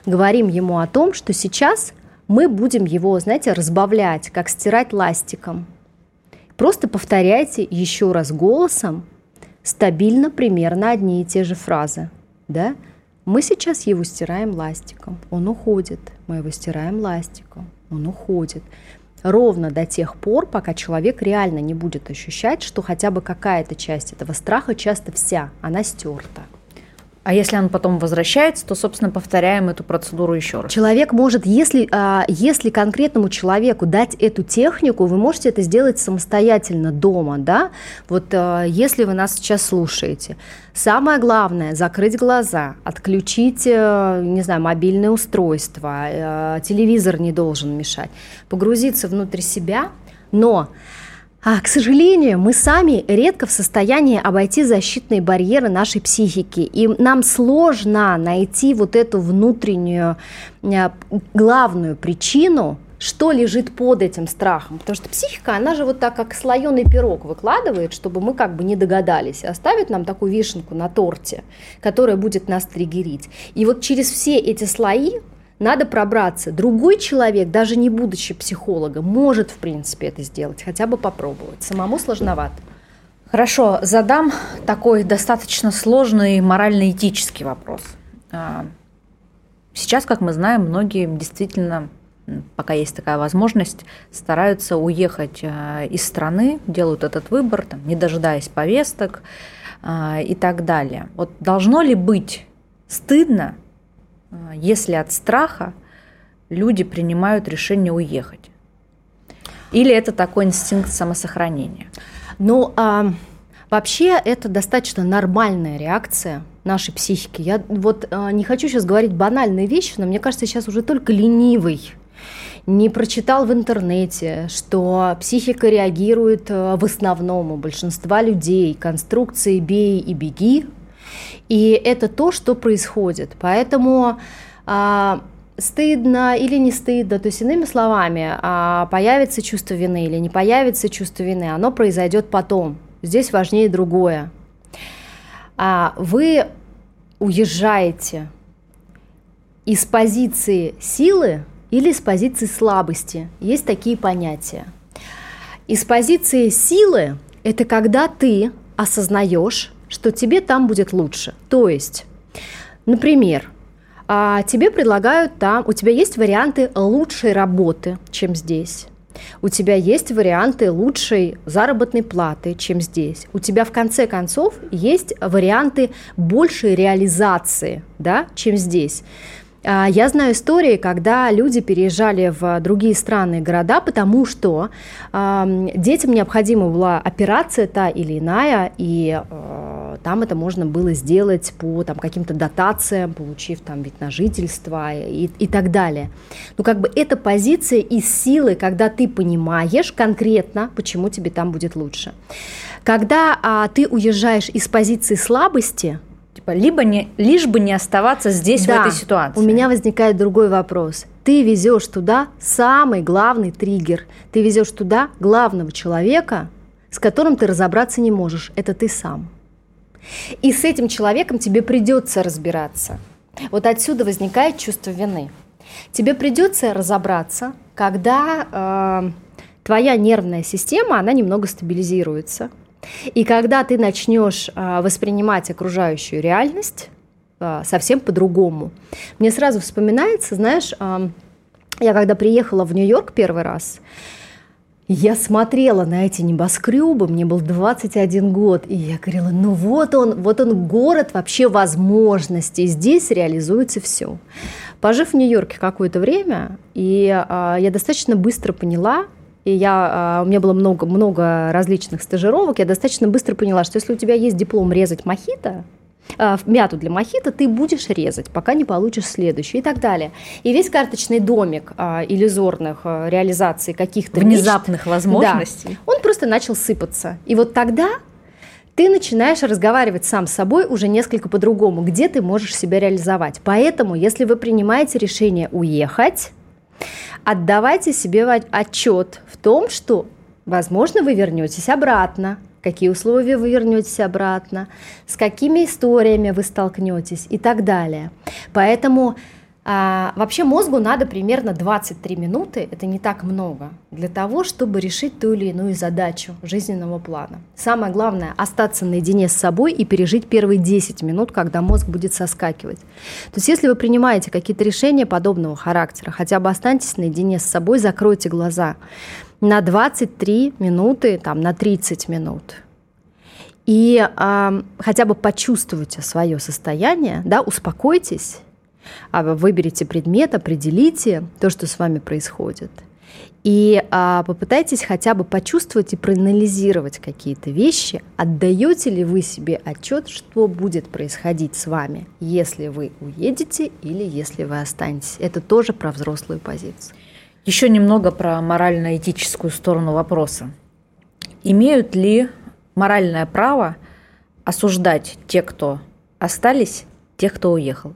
говорим ему о том, что сейчас мы будем его, знаете, разбавлять, как стирать ластиком. Просто повторяйте еще раз голосом стабильно примерно одни и те же фразы. Да? Мы сейчас его стираем ластиком, он уходит. Мы его стираем ластиком, он уходит. Ровно до тех пор, пока человек реально не будет ощущать, что хотя бы какая-то часть этого страха, часто вся, она стерта. А если он потом возвращается, то, собственно, повторяем эту процедуру еще раз. Человек может, если, а, если конкретному человеку дать эту технику, вы можете это сделать самостоятельно дома, да? Вот а, если вы нас сейчас слушаете, самое главное – закрыть глаза, отключить, э, не знаю, мобильное устройство, э, телевизор не должен мешать, погрузиться внутрь себя, но а, к сожалению, мы сами редко в состоянии обойти защитные барьеры нашей психики, и нам сложно найти вот эту внутреннюю э, главную причину, что лежит под этим страхом. Потому что психика, она же вот так, как слоеный пирог выкладывает, чтобы мы как бы не догадались, оставит нам такую вишенку на торте, которая будет нас триггерить. И вот через все эти слои надо пробраться. Другой человек, даже не будучи психологом, может, в принципе, это сделать, хотя бы попробовать. Самому сложновато. Хорошо, задам такой достаточно сложный морально-этический вопрос. А, сейчас, как мы знаем, многие действительно, пока есть такая возможность, стараются уехать а, из страны, делают этот выбор, там, не дожидаясь повесток а, и так далее. Вот должно ли быть стыдно если от страха люди принимают решение уехать? Или это такой инстинкт самосохранения? Ну, а, вообще это достаточно нормальная реакция нашей психики. Я вот а, не хочу сейчас говорить банальные вещи, но мне кажется, сейчас уже только ленивый не прочитал в интернете, что психика реагирует а, в основном у большинства людей конструкции «бей и беги», и это то, что происходит. Поэтому а, стыдно или не стыдно, то есть иными словами, а, появится чувство вины или не появится чувство вины, оно произойдет потом. Здесь важнее другое. А, вы уезжаете из позиции силы или из позиции слабости. Есть такие понятия. Из позиции силы – это когда ты осознаешь, что тебе там будет лучше. То есть, например, а, тебе предлагают там, у тебя есть варианты лучшей работы, чем здесь. У тебя есть варианты лучшей заработной платы, чем здесь. У тебя в конце концов есть варианты большей реализации, да, чем здесь. А, я знаю истории, когда люди переезжали в другие страны и города, потому что детям необходима была операция та или иная, и э, там это можно было сделать по там, каким-то дотациям, получив там вид на жительство и, и так далее. Ну, как бы эта позиция из силы, когда ты понимаешь конкретно, почему тебе там будет лучше. Когда а, ты уезжаешь из позиции слабости, Типа, либо не, лишь бы не оставаться здесь, да, в этой ситуации. У меня возникает другой вопрос. Ты везешь туда самый главный триггер. Ты везешь туда главного человека, с которым ты разобраться не можешь. Это ты сам. И с этим человеком тебе придется разбираться. Вот отсюда возникает чувство вины. Тебе придется разобраться, когда э, твоя нервная система, она немного стабилизируется, и когда ты начнешь а, воспринимать окружающую реальность а, совсем по-другому, мне сразу вспоминается, знаешь, а, я когда приехала в Нью-Йорк первый раз, я смотрела на эти небоскребы, мне был 21 год, и я говорила, ну вот он, вот он город вообще возможностей, здесь реализуется все. Пожив в Нью-Йорке какое-то время, и а, я достаточно быстро поняла, и я, а, у меня было много, много различных стажировок, я достаточно быстро поняла, что если у тебя есть диплом резать мохито, мяту для мохито ты будешь резать, пока не получишь следующую и так далее. И весь карточный домик а, иллюзорных а, реализаций каких-то внезапных мечт, возможностей, да, он просто начал сыпаться. И вот тогда ты начинаешь разговаривать сам с собой уже несколько по-другому, где ты можешь себя реализовать. Поэтому, если вы принимаете решение уехать, Отдавайте себе отчет в том, что, возможно, вы вернетесь обратно, какие условия вы вернетесь обратно, с какими историями вы столкнетесь и так далее. Поэтому а, вообще мозгу надо примерно 23 минуты, это не так много, для того, чтобы решить ту или иную задачу жизненного плана. Самое главное – остаться наедине с собой и пережить первые 10 минут, когда мозг будет соскакивать. То есть если вы принимаете какие-то решения подобного характера, хотя бы останьтесь наедине с собой, закройте глаза на 23 минуты, там, на 30 минут – и э, хотя бы почувствуйте свое состояние, да, успокойтесь а выберите предмет, определите то, что с вами происходит. И а, попытайтесь хотя бы почувствовать и проанализировать какие-то вещи. Отдаете ли вы себе отчет, что будет происходить с вами, если вы уедете или если вы останетесь. Это тоже про взрослую позицию. Еще немного про морально-этическую сторону вопроса. Имеют ли моральное право осуждать те, кто остались, тех, кто уехал?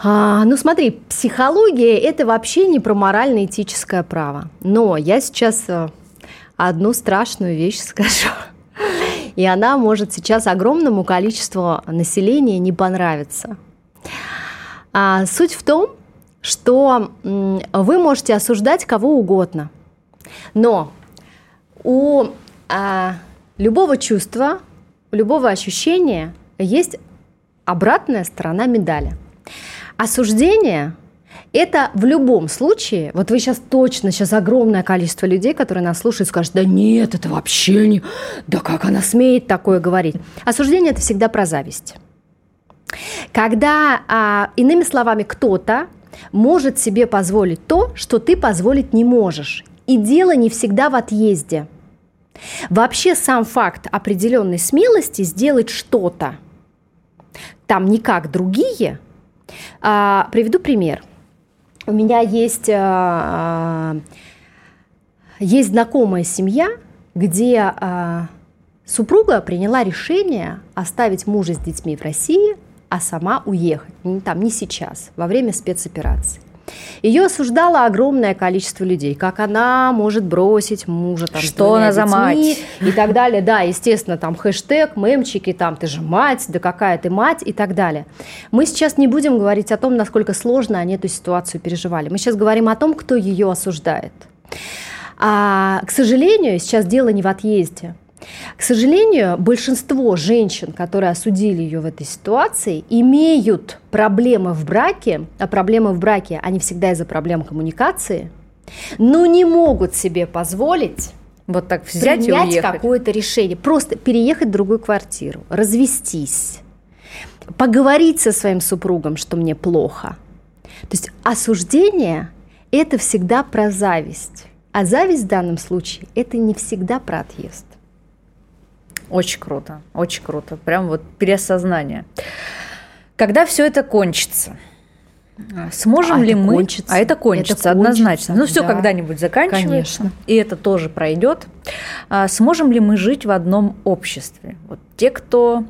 А, ну смотри, психология – это вообще не про морально-этическое право. Но я сейчас э, одну страшную вещь [LAUGHS] скажу. И она может сейчас огромному количеству населения не понравиться. А, суть в том, что вы можете осуждать кого угодно, но у а, любого чувства, у любого ощущения есть обратная сторона медали – Осуждение это в любом случае, вот вы сейчас точно, сейчас огромное количество людей, которые нас слушают, скажут, да нет, это вообще не, да как она смеет такое говорить. Осуждение – это всегда про зависть. Когда, а, иными словами, кто-то может себе позволить то, что ты позволить не можешь. И дело не всегда в отъезде. Вообще сам факт определенной смелости сделать что-то там не как другие – а, приведу пример. У меня есть, а, есть знакомая семья, где а, супруга приняла решение оставить мужа с детьми в России, а сама уехать, там не сейчас, во время спецоперации. Ее осуждало огромное количество людей, как она может бросить мужа, там, что она за мать и так далее. Да, естественно, там хэштег, мемчики, там ты же мать, да какая ты мать и так далее. Мы сейчас не будем говорить о том, насколько сложно они эту ситуацию переживали. Мы сейчас говорим о том, кто ее осуждает. А, к сожалению, сейчас дело не в отъезде. К сожалению, большинство женщин, которые осудили ее в этой ситуации, имеют проблемы в браке, а проблемы в браке, они всегда из-за проблем коммуникации, но не могут себе позволить вот так взять принять и уехать. какое-то решение, просто переехать в другую квартиру, развестись, поговорить со своим супругом, что мне плохо. То есть осуждение – это всегда про зависть. А зависть в данном случае – это не всегда про отъезд. Очень круто, очень круто. Прям вот переосознание. Когда все это кончится? Сможем а ли мы? Кончится. А это кончится, это однозначно. Ну, все да. когда-нибудь заканчивается. Конечно. И это тоже пройдет. А, сможем ли мы жить в одном обществе? Вот те, кто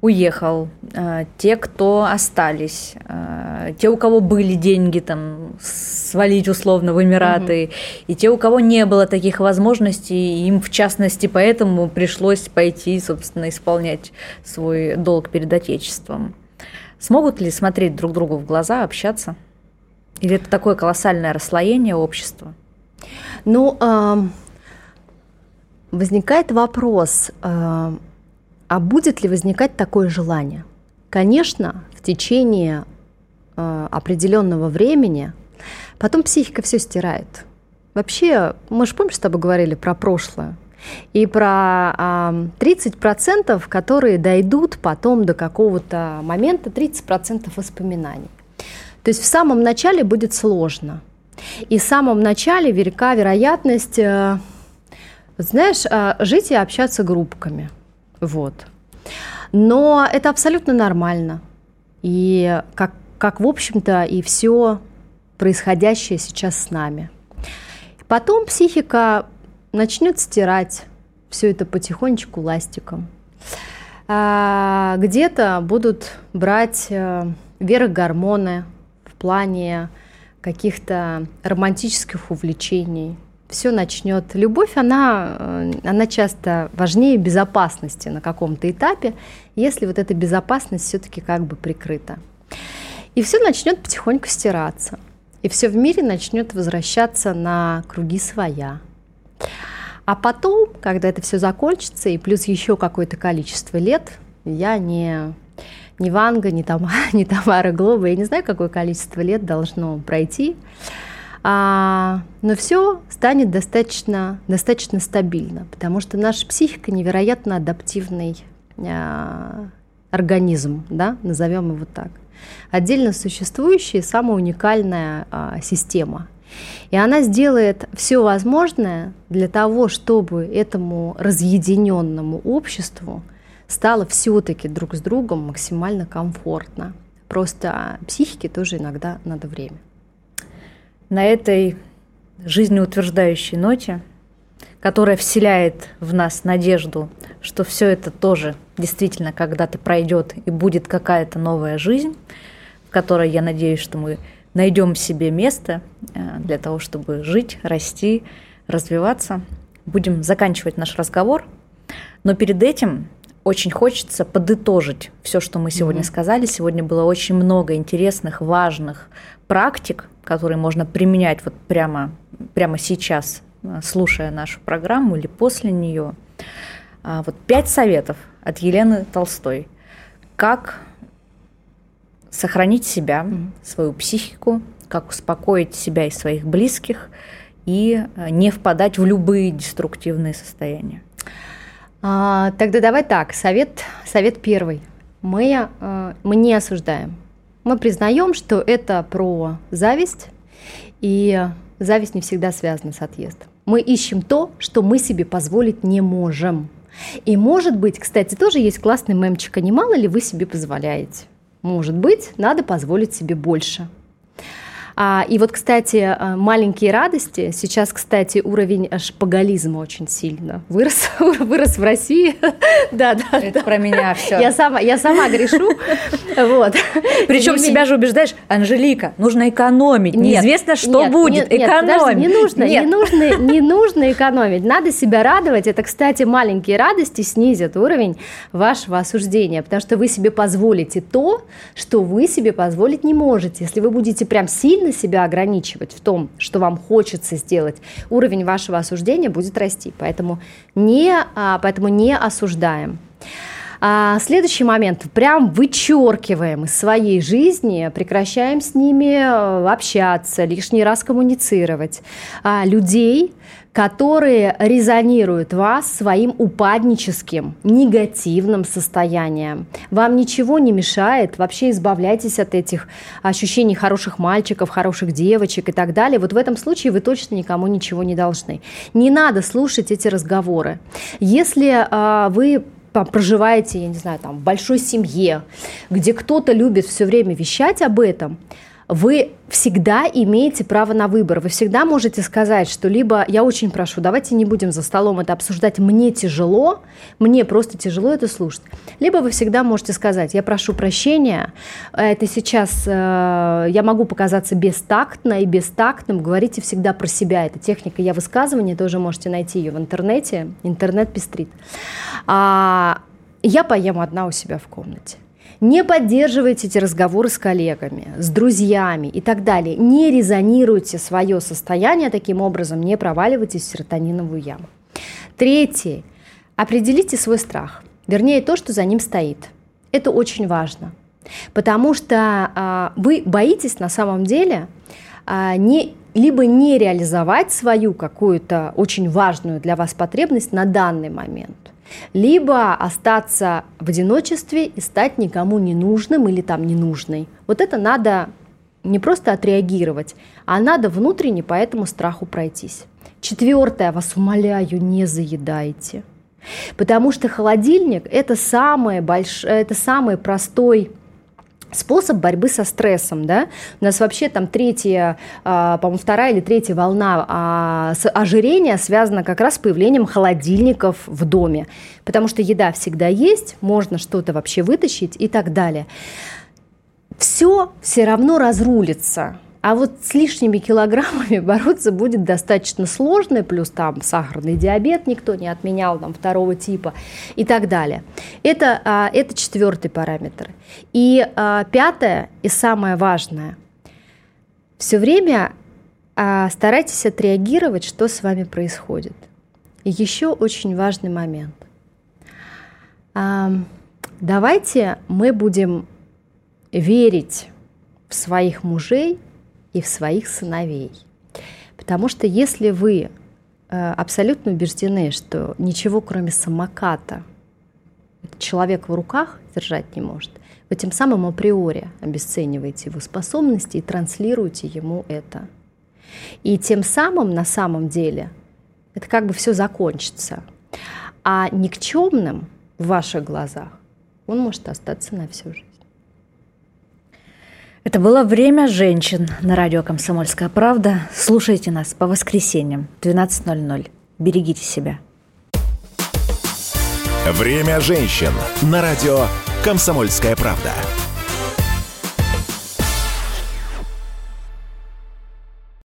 уехал, а, те, кто остались, а, те, у кого были деньги там свалить условно в Эмираты, угу. и те, у кого не было таких возможностей, им в частности поэтому пришлось пойти, собственно, исполнять свой долг перед Отечеством. Смогут ли смотреть друг другу в глаза, общаться? Или это такое колоссальное расслоение общества? Ну, возникает вопрос, а будет ли возникать такое желание? Конечно, в течение э, определенного времени потом психика все стирает. Вообще, мы же помнишь, с тобой говорили про прошлое? И про э, 30%, которые дойдут потом до какого-то момента, 30% воспоминаний. То есть в самом начале будет сложно. И в самом начале велика вероятность, э, знаешь, э, жить и общаться группками – вот. Но это абсолютно нормально. И как, как в общем-то, и все происходящее сейчас с нами. Потом психика начнет стирать все это потихонечку ластиком. А, где-то будут брать э, вверх гормоны в плане каких-то романтических увлечений, все начнет. Любовь, она, э, она часто важнее безопасности на каком-то этапе, если вот эта безопасность все-таки как бы прикрыта. И все начнет потихоньку стираться. И все в мире начнет возвращаться на круги своя. А потом, когда это все закончится, и плюс еще какое-то количество лет, я не, не Ванга, не, Тамара, [LAUGHS] не Тамара Глоба, я не знаю, какое количество лет должно пройти, а, но все станет достаточно, достаточно стабильно, потому что наша психика невероятно адаптивный а, организм, да, назовем его так. Отдельно существующая самая уникальная а, система. И она сделает все возможное для того, чтобы этому разъединенному обществу стало все-таки друг с другом максимально комфортно. Просто психике тоже иногда надо время на этой жизнеутверждающей ноте, которая вселяет в нас надежду, что все это тоже действительно когда-то пройдет и будет какая-то новая жизнь, в которой я надеюсь, что мы найдем себе место э, для того, чтобы жить, расти, развиваться. Будем заканчивать наш разговор. Но перед этим очень хочется подытожить все, что мы сегодня mm-hmm. сказали. Сегодня было очень много интересных, важных практик, которые можно применять вот прямо, прямо сейчас, э, слушая нашу программу или после нее. А, вот пять советов от Елены Толстой. Как сохранить себя, свою психику, как успокоить себя и своих близких и э, не впадать в любые деструктивные состояния. А, тогда давай так, совет, совет первый. Мы, э, мы не осуждаем. Мы признаем, что это про зависть, и зависть не всегда связана с отъездом. Мы ищем то, что мы себе позволить не можем. И может быть, кстати, тоже есть классный мемчик, а не мало ли вы себе позволяете? Может быть, надо позволить себе больше – а, и вот, кстати, э, маленькие радости. Сейчас, кстати, уровень шпагализма очень сильно вырос, [LAUGHS] вырос в России. [LAUGHS] да, да. Это про меня все. Я сама, я сама грешу. [LAUGHS] вот. Причем себя же убеждаешь, Анжелика, нужно экономить. Неизвестно, что будет. Экономить. Не нужно, не нужно, не нужно экономить. Надо себя радовать. Это, кстати, маленькие радости снизят уровень вашего осуждения, потому что вы себе позволите то, что вы себе позволить не можете. Если вы будете прям сильно сильно себя ограничивать в том, что вам хочется сделать, уровень вашего осуждения будет расти. Поэтому не, а, поэтому не осуждаем. А следующий момент. Прям вычеркиваем из своей жизни, прекращаем с ними э, общаться, лишний раз коммуницировать. А, людей, которые резонируют вас своим упадническим, негативным состоянием. Вам ничего не мешает, вообще избавляйтесь от этих ощущений хороших мальчиков, хороших девочек и так далее. Вот в этом случае вы точно никому ничего не должны. Не надо слушать эти разговоры. Если э, вы проживаете, я не знаю, там, в большой семье, где кто-то любит все время вещать об этом, вы всегда имеете право на выбор. Вы всегда можете сказать, что либо я очень прошу, давайте не будем за столом это обсуждать, мне тяжело, мне просто тяжело это слушать. Либо вы всегда можете сказать, я прошу прощения, это сейчас э, я могу показаться бестактно и бестактным, говорите всегда про себя. Это техника я высказывания, тоже можете найти ее в интернете, интернет пестрит. А, я поем одна у себя в комнате. Не поддерживайте эти разговоры с коллегами, с друзьями и так далее. Не резонируйте свое состояние таким образом, не проваливайтесь в серотониновую яму. Третье. Определите свой страх, вернее то, что за ним стоит. Это очень важно, потому что а, вы боитесь на самом деле а, не либо не реализовать свою какую-то очень важную для вас потребность на данный момент, либо остаться в одиночестве и стать никому не нужным или там ненужной. Вот это надо не просто отреагировать, а надо внутренне по этому страху пройтись. Четвертое, вас умоляю, не заедайте. Потому что холодильник это самый, больш... это самый простой способ борьбы со стрессом, да, у нас вообще там третья, а, по-моему, вторая или третья волна а, ожирения связана как раз с появлением холодильников в доме, потому что еда всегда есть, можно что-то вообще вытащить и так далее. Все все равно разрулится, а вот с лишними килограммами [LAUGHS] бороться будет достаточно сложно, плюс там сахарный диабет никто не отменял, там второго типа и так далее. Это, а, это четвертый параметр. И а, пятое и самое важное. Все время а, старайтесь отреагировать, что с вами происходит. И еще очень важный момент. Давайте мы будем верить в своих мужей – и в своих сыновей. Потому что если вы э, абсолютно убеждены, что ничего кроме самоката человек в руках держать не может, вы тем самым априори обесцениваете его способности и транслируете ему это. И тем самым на самом деле это как бы все закончится. А никчемным в ваших глазах он может остаться на всю жизнь. Это было «Время женщин» на радио «Комсомольская правда». Слушайте нас по воскресеньям 12.00. Берегите себя. «Время женщин» на радио «Комсомольская правда».